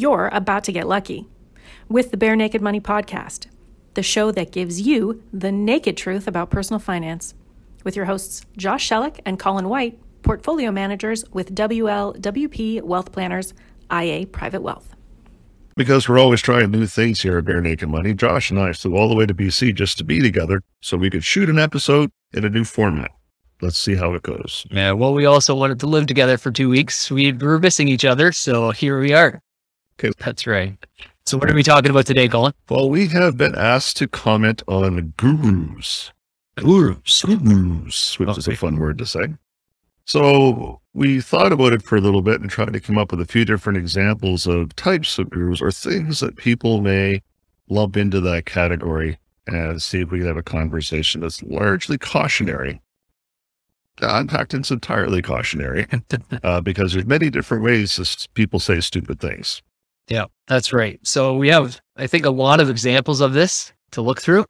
you're about to get lucky with the Bare Naked Money Podcast, the show that gives you the naked truth about personal finance, with your hosts Josh Sheluk and Colin White, portfolio managers with WLWP Wealth Planners, IA Private Wealth. Because we're always trying new things here at Bare Naked Money, Josh and I flew all the way to BC just to be together so we could shoot an episode in a new format. Let's see how it goes. Yeah, well, we also wanted to live together for two weeks. We were missing each other, so here we are. Okay. That's right. So, what are we talking about today, Colin? Well, we have been asked to comment on gurus. Gurus. Gurus, which is a fun word to say. So we thought about it for a little bit and tried to come up with a few different examples of types of gurus or things that people may lump into that category and see if we can have a conversation that's largely cautionary. In fact, it's entirely cautionary uh, because there's many different ways that people say stupid things. Yeah, that's right. So we have, I think, a lot of examples of this to look through.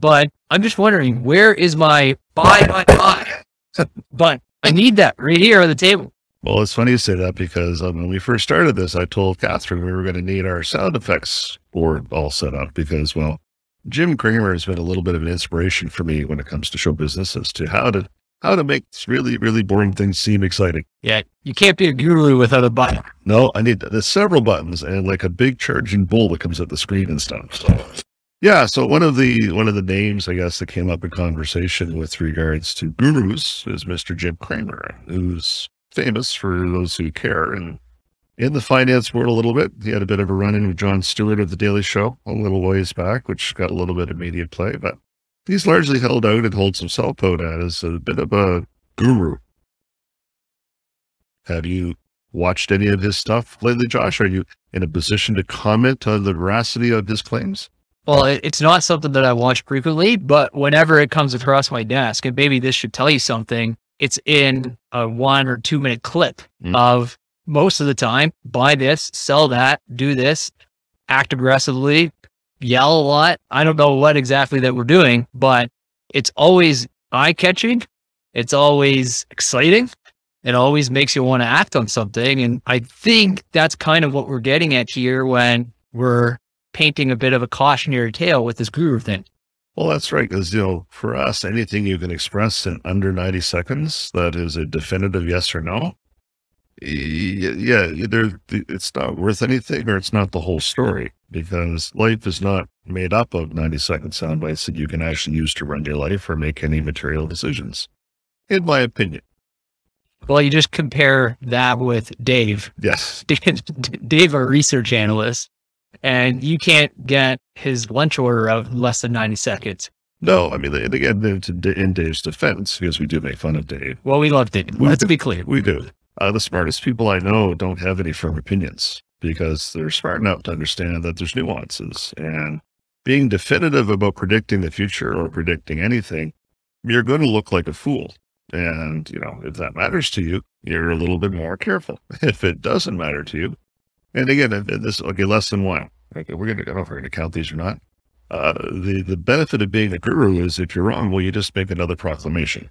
But I'm just wondering, where is my buy, buy, buy? but I need that right here on the table. Well, it's funny you say that because um, when we first started this, I told Catherine we were going to need our sound effects board all set up because, well, Jim Cramer has been a little bit of an inspiration for me when it comes to show business as to how to how to make really really boring things seem exciting. Yeah, you can't be a guru without a button. No, I need there's several buttons and like a big charging bull that comes at the screen and stuff. So, yeah, so one of the one of the names I guess that came up in conversation with regards to gurus is Mr. Jim Cramer, who's famous for those who care and in the finance world a little bit. He had a bit of a run in with Jon Stewart of the Daily Show a little ways back, which got a little bit of media play, but he's largely held out and holds himself out as a bit of a guru. Have you watched any of his stuff lately, Josh? Are you in a position to comment on the veracity of his claims? Well, it's not something that I watch frequently, but whenever it comes across my desk, and maybe this should tell you something, it's in a one or two minute clip Mm. of most of the time, buy this, sell that, do this, act aggressively, yell a lot. I don't know what exactly that we're doing, but it's always eye catching. It's always exciting. It always makes you want to act on something. And I think that's kind of what we're getting at here when we're painting a bit of a cautionary tale with this guru thing. Well, that's right. Because, you know, for us, anything you can express in under 90 seconds that is a definitive yes or no, yeah, either it's not worth anything or it's not the whole story because life is not made up of 90 second sound bites that you can actually use to run your life or make any material decisions, in my opinion. Well, you just compare that with Dave. Yes. Dave, our research analyst, and you can't get his lunch order out in less than 90 seconds. No, I mean, again, in in Dave's defense, because we do make fun of Dave, Well, we love Dave. We Let's do. be clear. We do. Uh, the smartest people I know don't have any firm opinions because they're smart enough to understand that there's nuances. And being definitive about predicting the future or predicting anything, you're going to look like a fool. And, you know, if that matters to you, you're a little bit more careful. If it doesn't matter to you, and again, this, okay, lesson one, okay, we're going to, I don't know if we're going to count these or not. Uh, the, the benefit of being a guru is if you're wrong, well, you just make another proclamation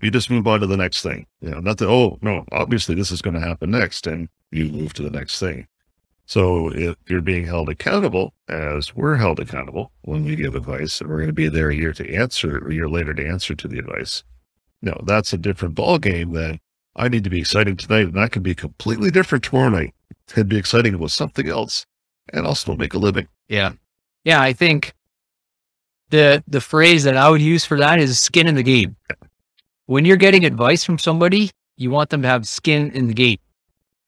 you just move on to the next thing. You know, not that, oh, no, obviously this is going to happen next, and you move to the next thing. So if you're being held accountable, as we're held accountable when we give advice, and we're going to be there a year to answer, a year later to answer to the advice, no, that's a different ball game than I need to be exciting tonight, and that can be completely different tomorrow night. It'd be exciting with something else, and I'll make a living. Yeah. Yeah, I think the the phrase that I would use for that is skin in the game. When you're getting advice from somebody, you want them to have skin in the game.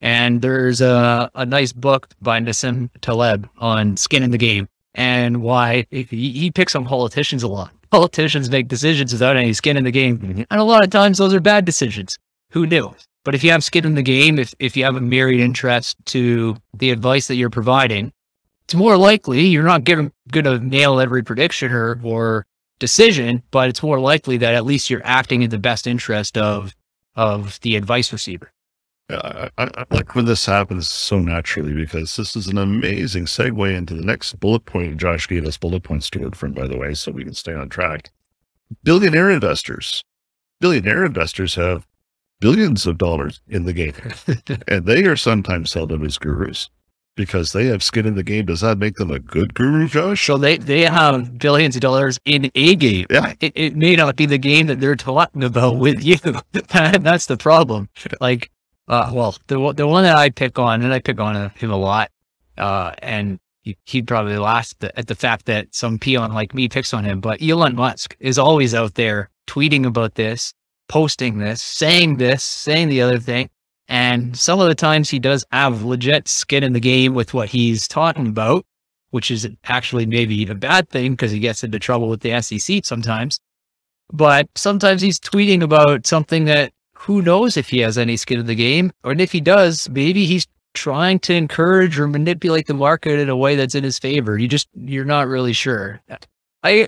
And there's a, a nice book by Nassim Taleb on skin in the game and why he, he picks on politicians a lot. Politicians make decisions without any skin in the game. Mm-hmm. And a lot of times those are bad decisions. Who knew? But if you have skin in the game, if, if you have a myriad interest to the advice that you're providing, it's more likely you're not going to nail every prediction or, or decision, but it's more likely that at least you're acting in the best interest of of the advice receiver. Yeah, I, I, I like when this happens so naturally because this is an amazing segue into the next bullet point. Josh gave us bullet points to work from, by the way, so we can stay on track. Billionaire investors. Billionaire investors have billions of dollars in the game, and they are sometimes held up as gurus. Because they have skin in the game. Does that make them a good guru, Josh? So they, they have billions of dollars in a game. Yeah. It, it may not be the game that they're talking about with you. That's the problem. Like, uh, well, the, one- the one that I pick on, and I pick on him a lot, uh, and he, he'd probably laugh at the fact that some peon like me picks on him, but Elon Musk is always out there tweeting about this, posting this, saying this, saying the other thing. And some of the times he does have legit skin in the game with what he's talking about, which is actually maybe a bad thing because he gets into trouble with the SEC sometimes. But sometimes he's tweeting about something that who knows if he has any skin in the game, or if he does, maybe he's trying to encourage or manipulate the market in a way that's in his favor. You just you're not really sure. I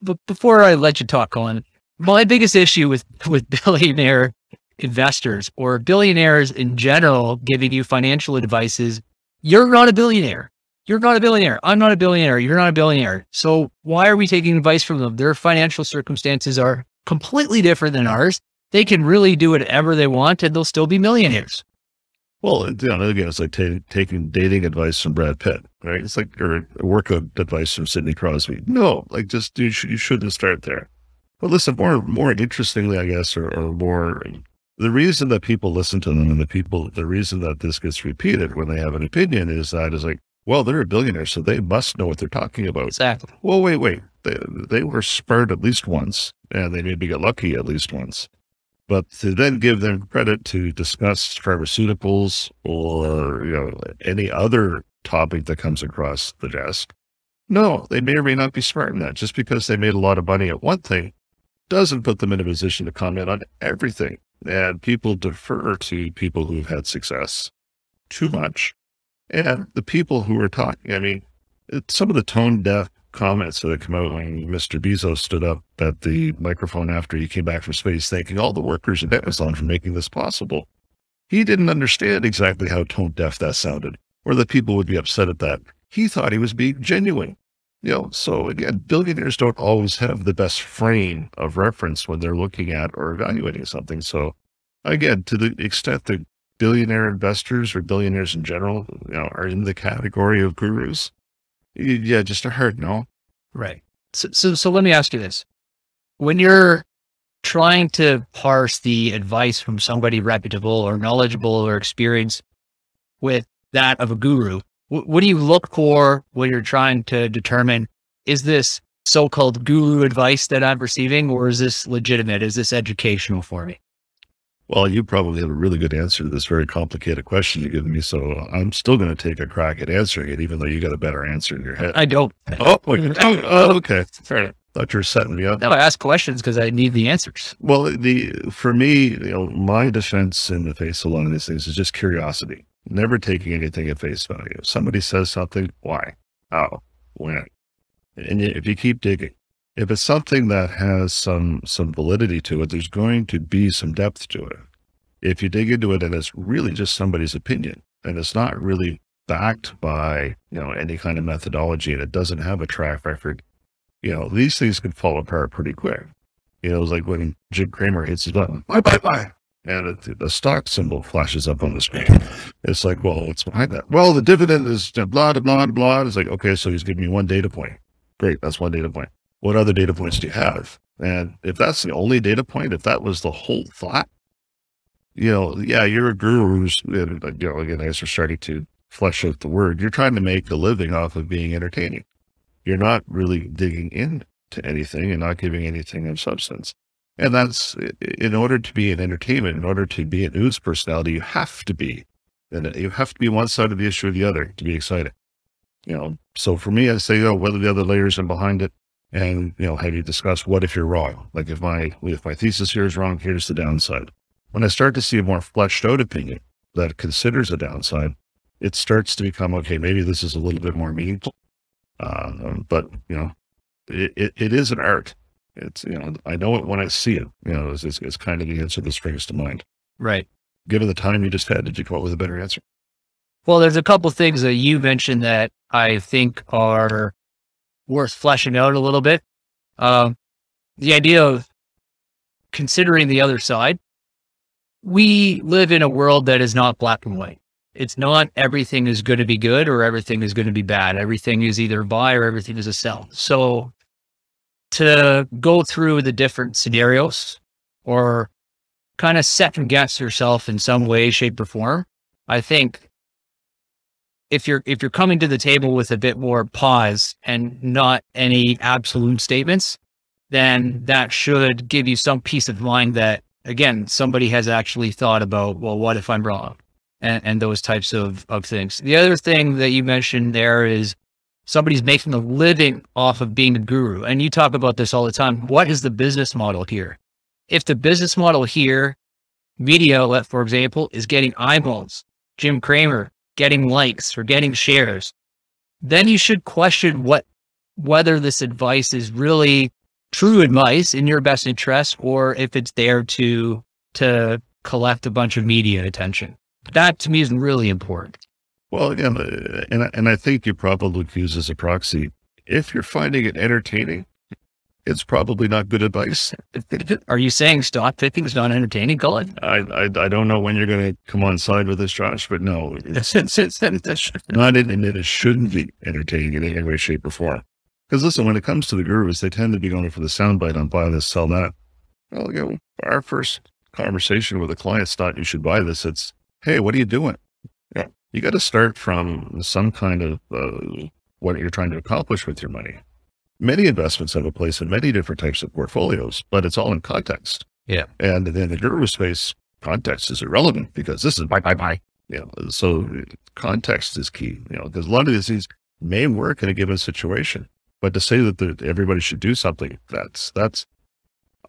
but before I let you talk, Colin, my biggest issue with with billionaire investors or billionaires in general giving you financial advice is you're not a billionaire. You're not a billionaire. I'm not a billionaire. You're not a billionaire. So why are we taking advice from them? Their financial circumstances are completely different than ours. They can really do whatever they want and they'll still be millionaires. Well, you know, again, it's like ta- taking dating advice from Brad Pitt, right? It's like or workout advice from Sidney Crosby. No, like just you, should, you shouldn't start there. But listen, more more interestingly, I guess, or, or more, the reason that people listen to them and the people, the reason that this gets repeated when they have an opinion is that is like, well, they're a billionaire, so they must know what they're talking about. Exactly. Well, wait, wait. They, they were spurred at least once, and they maybe got lucky at least once. But to then give them credit to discuss pharmaceuticals or you know any other topic that comes across the desk, no, they may or may not be smart in that. Just because they made a lot of money at one thing doesn't put them in a position to comment on everything. And people defer to people who've had success too much. And the people who are talking, I mean, some of the tone deaf comments that come out when Mr. Bezos stood up at the microphone after he came back from space, thanking all the workers at Amazon for making this possible. He didn't understand exactly how tone deaf that sounded, or that people would be upset at that. He thought he was being genuine. You know, so again, billionaires don't always have the best frame of reference when they're looking at or evaluating something. So again, to the extent that billionaire investors or billionaires in general, you know, are in the category of gurus, yeah, just a hard no. Right. So, so, so let me ask you this. When you're trying to parse the advice from somebody reputable or knowledgeable or experienced with that of a guru, wh- what do you look for when you're trying to determine is this so-called guru advice that I'm receiving or is this legitimate? Is this educational for me? Well, you probably have a really good answer to this very complicated question you're giving me. So I'm still going to take a crack at answering it, even though you got a better answer in your head. I don't. oh, wait. oh, okay. Fair enough. Thought you were setting me up. No, I ask questions because I need the answers. Well, the for me, you know, my defense in the face of a lot of these things is just curiosity. Never taking anything at face value. Somebody says something, why? How? When? And if you keep digging, if it's something that has some some validity to it, there's going to be some depth to it. If you dig into it and it's really just somebody's opinion and it's not really backed by you know any kind of methodology and it doesn't have a track record, you know these things can fall apart pretty quick. You know, it's like when Jim Cramer hits his button, bye, bye, bye. And it, the stock symbol flashes up on the screen. It's like, well, what's behind that? Well, the dividend is blah, blah, blah, blah. It's like, okay, so he's giving me one data point. Great. That's one data point. What other data points do you have? And if that's the only data point, if that was the whole thought, you know, yeah, you're a guru who's, you know, again, as we're starting to flesh out the word, you're trying to make a living off of being entertaining. You're not really digging into anything and not giving anything of substance. And that's in order to be an entertainment, in order to be a news personality, you have to be, and you have to be one side of the issue or the other to be excited. You know, so for me, I say, know, what are the other layers in behind it? And, you know, have you discuss what if you're wrong? Like if my, if my thesis here is wrong, here's the downside. When I start to see a more fleshed out opinion that considers a downside, it starts to become, okay, maybe this is a little bit more meaningful. Uh, but, you know, it, it, it is an art. It's, you know, I know it when I see it, you know, it's, it's, it's kind of the answer that springs to mind. Right. Given the time you just had, did you come up with a better answer? Well, there's a couple things that you mentioned that I think are worth fleshing out a little bit. Um, the idea of considering the other side. We live in a world that is not black and white. it's not everything is going to be good or everything is going to be bad. Everything is either buy or everything is a sell. So to go through the different scenarios or kind of second guess yourself in some way, shape, or form, I think if you're if you're coming to the table with a bit more pause and not any absolute statements, then that should give you some peace of mind that again somebody has actually thought about well what if i'm wrong? And, and those types of, of things. The other thing that you mentioned there is somebody's making a living off of being a guru and you talk about this all the time what is the business model here if the business model here media outlet for example is getting eyeballs jim cramer getting likes or getting shares then you should question what whether this advice is really true advice in your best interest or if it's there to to collect a bunch of media attention. That to me is really important. Well, again, uh, and and I think you probably use as a proxy. If you're finding it entertaining, it's probably not good advice. Are you saying stock picking is not entertaining, Colin? I, I I don't know when you're going to come on side with this, Josh, but no, it's, it's, it's, it's not in, and it shouldn't be entertaining in any way, shape, or form. Because listen, when it comes to the gurus, they tend to be going for the soundbite on buy this, sell that. Well, you know, our first conversation with a client thought you should buy this. It's, hey, what are you doing? Yeah. You got to start from some kind of uh, what you're trying to accomplish with your money. Many investments have a place in many different types of portfolios, but it's all in context. Yeah. And in the guru space, context is irrelevant because this is buy, buy, buy. You know, so context is key, you know, because a lot of these things may work in a given situation. But to say that the, everybody should do something, that's that's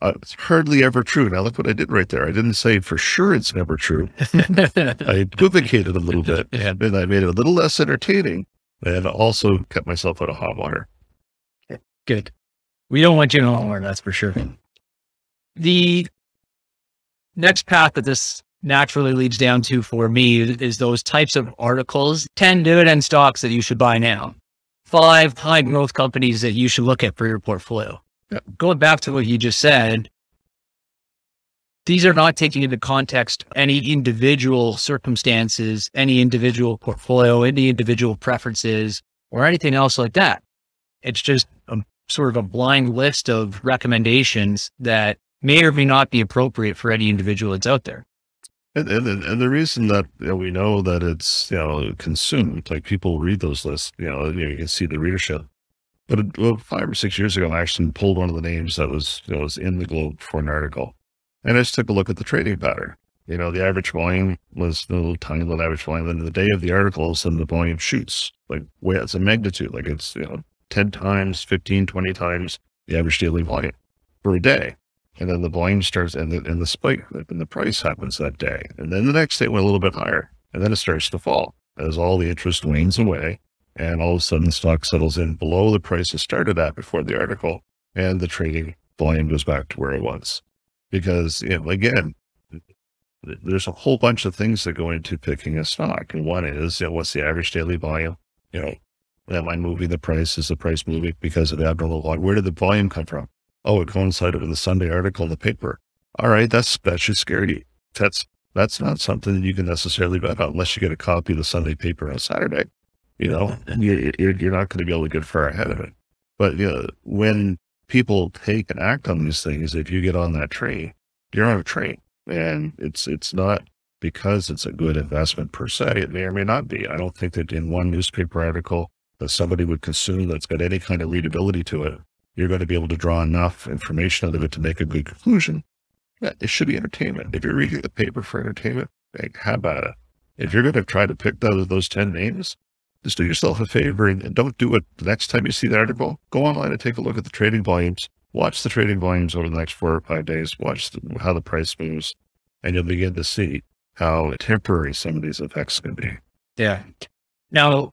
uh, it's hardly ever true. Now look what I did right there. I didn't say for sure it's never true. I equivocated a little bit, yeah. and I made it a little less entertaining, and also kept myself out of hot water. Good. We don't want you in hot water, that's for sure. The next path that this naturally leads down to for me is those types of articles, 10 dividend stocks that you should buy now five high growth companies that you should look at for your portfolio. Going back to what you just said, these are not taking into context any individual circumstances, any individual portfolio, any individual preferences, or anything else like that. It's just a sort of a blind list of recommendations that may or may not be appropriate for any individual that's out there. And, and, and the reason that you know, we know that it's you know consumed, like people read those lists, you know, you, know, you can see the readership. But uh, well, five or six years ago, I actually pulled one of the names that was know, was in the Globe for an article, and I just took a look at the trading pattern. You know, the average volume was the little tiny little average volume. Then the day of the article, and the volume shoots like way it's a magnitude, like it's you know ten times, 15, 20 times the average daily volume for a day. And then the volume starts and the, and the spike and the price happens that day. And then the next day went a little bit higher. And then it starts to fall as all the interest wanes away. And all of a sudden the stock settles in below the price it started at before the article. And the trading volume goes back to where it was. Because, you know, again, there's a whole bunch of things that go into picking a stock. And one is, you know, what's the average daily volume? You know, am I moving the price? Is the price moving because of the abnormal volume? Where did the volume come from? Oh, it coincided with the Sunday article in the paper. All right, that's that should scare you. That's that's not something that you can necessarily bet on unless you get a copy of the Sunday paper on Saturday. You know, you're, you're not going to be able to get far ahead of it. But you know, when people take and act on these things, if you get on that train, you're on a train, and it's it's not because it's a good investment per se. It may or may not be. I don't think that in one newspaper article that somebody would consume that's got any kind of readability to it you're going to be able to draw enough information out of it to make a good conclusion. Yeah, it should be entertainment. If you're reading the paper for entertainment, like, how about it? If you're going to try to pick those, those 10 names, just do yourself a favor and don't do it the next time you see the article. Go online and take a look at the trading volumes. Watch the trading volumes over the next four or five days. Watch the, how the price moves, and you'll begin to see how temporary some of these effects can be. Yeah. Now,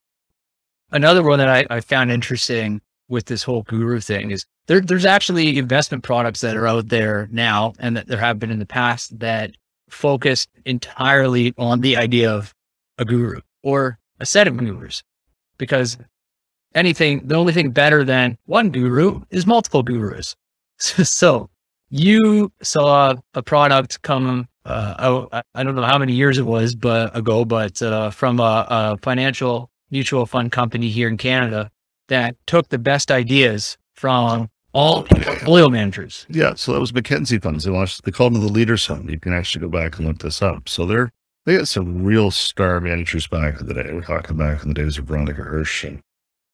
another one that I, I found interesting with this whole guru thing is there, there's actually investment products that are out there now and that there have been in the past that focus entirely on the idea of a guru or a set of gurus because anything, the only thing better than one guru is multiple gurus. so you saw a product come uh, out, I don't know how many years it was, but ago, but uh, from a, a financial mutual fund company here in Canada that took the best ideas from all portfolio managers. Yeah, so that was Mackenzie funds. They launched. They called them the Leaders Fund. You can actually go back and look this up. So they're they got some real star managers back in the day. We're talking back in the days of Veronica Hirsch and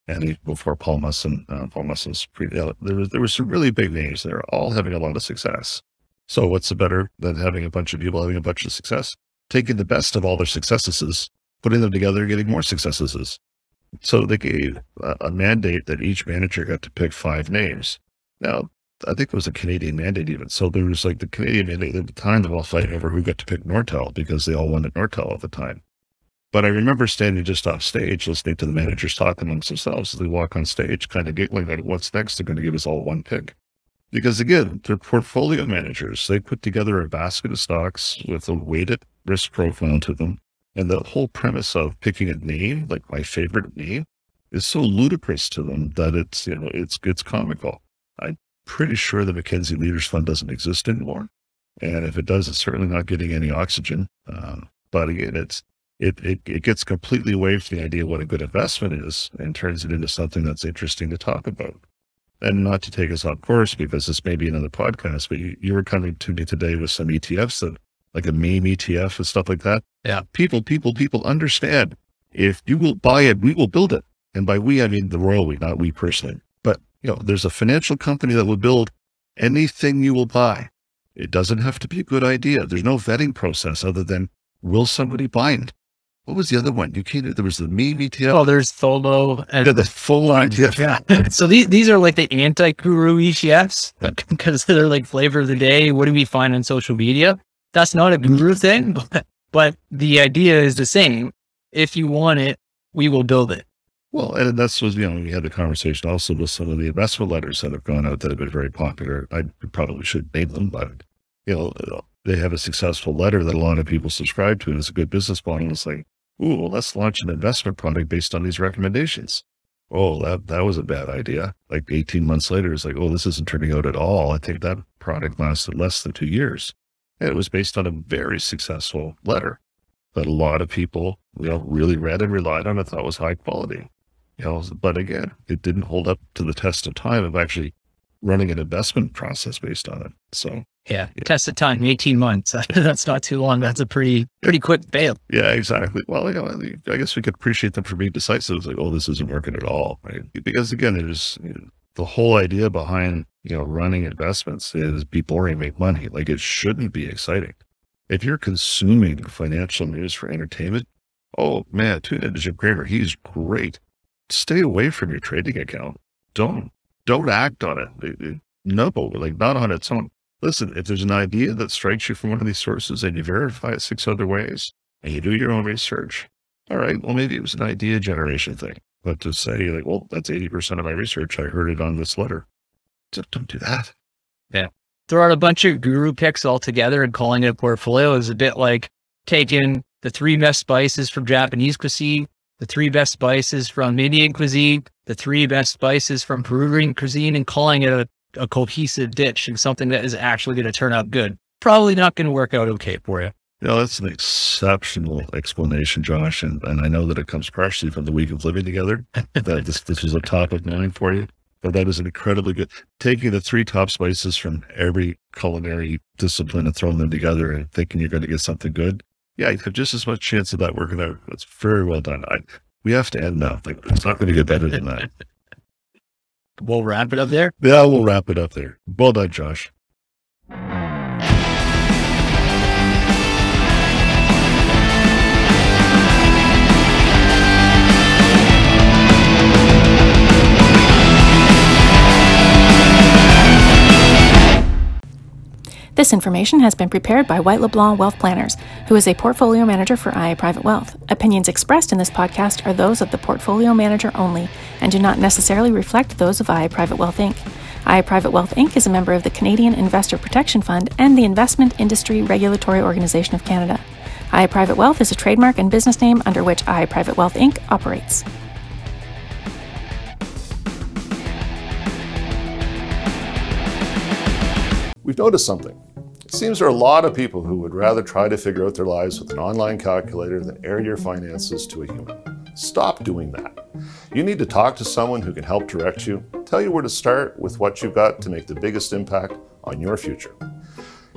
and before Paul Musson. Uh, Paul Musson's pre. There was there was some really big names. They're all having a lot of success. So what's better than having a bunch of people having a bunch of success? Taking the best of all their successes, putting them together, getting more successes. So they gave a, a mandate that each manager got to pick five names. Now, I think it was a Canadian mandate even. So there was like the Canadian mandate at the time, they all fighting over who got to pick Nortel because they all wanted Nortel at the time. But I remember standing just off stage, listening to the managers talk amongst themselves as they walk on stage, kind of giggling at what's next. They're going to give us all one pick. Because again, they're portfolio managers. They put together a basket of stocks with a weighted risk profile to them. And the whole premise of picking a name, like my favorite name, is so ludicrous to them that it's, you know, it's, it's comical. I'm pretty sure the Mackenzie Leaders Fund doesn't exist anymore. And if it does, it's certainly not getting any oxygen. Um, but again, it's, it, it, it gets completely away from the idea of what a good investment is and turns it into something that's interesting to talk about and not to take us off course because this may be another podcast, but you, you were coming to me today with some ETFs that like a meme ETF and stuff like that. Yeah. People, people, people understand if you will buy it, we will build it. And by we, I mean the royal we, not we personally. You know, there's a financial company that will build anything you will buy. It doesn't have to be a good idea. There's no vetting process other than will somebody buy it? what was the other one? You can't, there was the meme ETF. Oh, there's Tholo and yeah, the full line ETF. Yeah. so these, these are like the anti-guru ETFs because they're like flavor of the day. What do we find on social media? That's not a guru thing, but, but the idea is the same. If you want it, we will build it. Well, and that's was, you know, we had the conversation also with some of the investment letters that have gone out that have been very popular. I probably should name them, but, you know, they have a successful letter that a lot of people subscribe to and it's a good business model. It's like, Ooh, well, let's launch an investment product based on these recommendations. Oh, that, that was a bad idea. Like 18 months later, it's like, oh, this isn't turning out at all. I think that product lasted less than two years. And it was based on a very successful letter that a lot of people, you know, really read and relied on and thought was high quality. You know, but again, it didn't hold up to the test of time of actually running an investment process based on it. So yeah, yeah. test of time, 18 months. That's not too long. That's a pretty, pretty quick fail. Yeah, exactly. Well, you know, I guess we could appreciate them for being decisive. It's like, oh, this isn't working at all. Right? Because again, it is you know, the whole idea behind, you know, running investments is be boring, make money. Like it shouldn't be exciting. If you're consuming financial news for entertainment, oh man, tune into Jim Cramer. He's great. Stay away from your trading account. Don't don't act on it. No, like not on its own. Listen, if there's an idea that strikes you from one of these sources and you verify it six other ways and you do your own research, all right, well, maybe it was an idea generation thing. But to say, like, well, that's 80% of my research, I heard it on this letter. Just don't do that. Yeah. Throw out a bunch of guru picks all together and calling it a portfolio is a bit like taking the three best spices from Japanese cuisine, the three best spices from Indian cuisine, the three best spices from Peruvian cuisine, and calling it a, a cohesive dish and something that is actually going to turn out good. Probably not going to work out okay for you. You know, that's an exceptional explanation, Josh. And, and I know that it comes partially from the week of living together, that this, this is a top of mind for you. But that is an incredibly good taking the three top spices from every culinary discipline and throwing them together and thinking you're going to get something good yeah, you have just as much chance of that working out. That's very well done. I, we have to end now. Like, it's not going to get better than that. we'll wrap it up there. Yeah, we'll wrap it up there. Well done, Josh. This information has been prepared by White LeBlanc Wealth Planners, who is a portfolio manager for IA Private Wealth. Opinions expressed in this podcast are those of the portfolio manager only and do not necessarily reflect those of IA Private Wealth Inc. IA Private Wealth Inc. is a member of the Canadian Investor Protection Fund and the Investment Industry Regulatory Organization of Canada. IA Private Wealth is a trademark and business name under which IA Private Wealth Inc. operates. We've noticed something. It seems there are a lot of people who would rather try to figure out their lives with an online calculator than air your finances to a human. Stop doing that. You need to talk to someone who can help direct you, tell you where to start with what you've got to make the biggest impact on your future.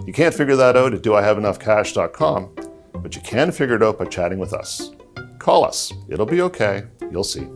You can't figure that out at doihaveenoughcash.com, but you can figure it out by chatting with us. Call us. It'll be okay. You'll see.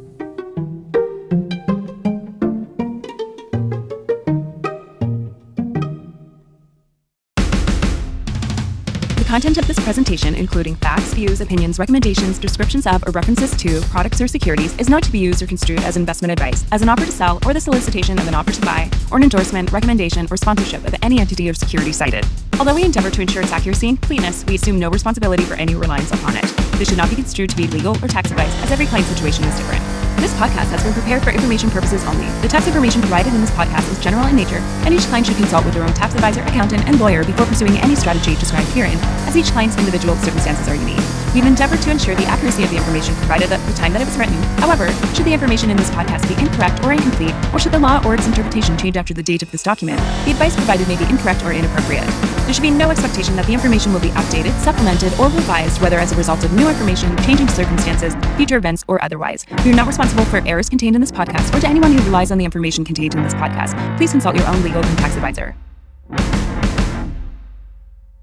Content of this presentation, including facts, views, opinions, recommendations, descriptions of, or references to products or securities, is not to be used or construed as investment advice, as an offer to sell, or the solicitation of an offer to buy, or an endorsement, recommendation, or sponsorship of any entity or security cited. Although we endeavor to ensure its accuracy and completeness, we assume no responsibility for any reliance upon it. This should not be construed to be legal or tax advice, as every client situation is different. This podcast has been prepared for information purposes only. The tax information provided in this podcast is general in nature, and each client should consult with their own tax advisor, accountant, and lawyer before pursuing any strategy described herein, as each client's individual circumstances are unique. We've endeavored to ensure the accuracy of the information provided at the time that it was written. However, should the information in this podcast be incorrect or incomplete, or should the law or its interpretation change after the date of this document, the advice provided may be incorrect or inappropriate. There should be no expectation that the information will be updated, supplemented, or revised, whether as a result of new information, changing circumstances, future events, or otherwise. We are not responsible for errors contained in this podcast or to anyone who relies on the information contained in this podcast. Please consult your own legal and tax advisor.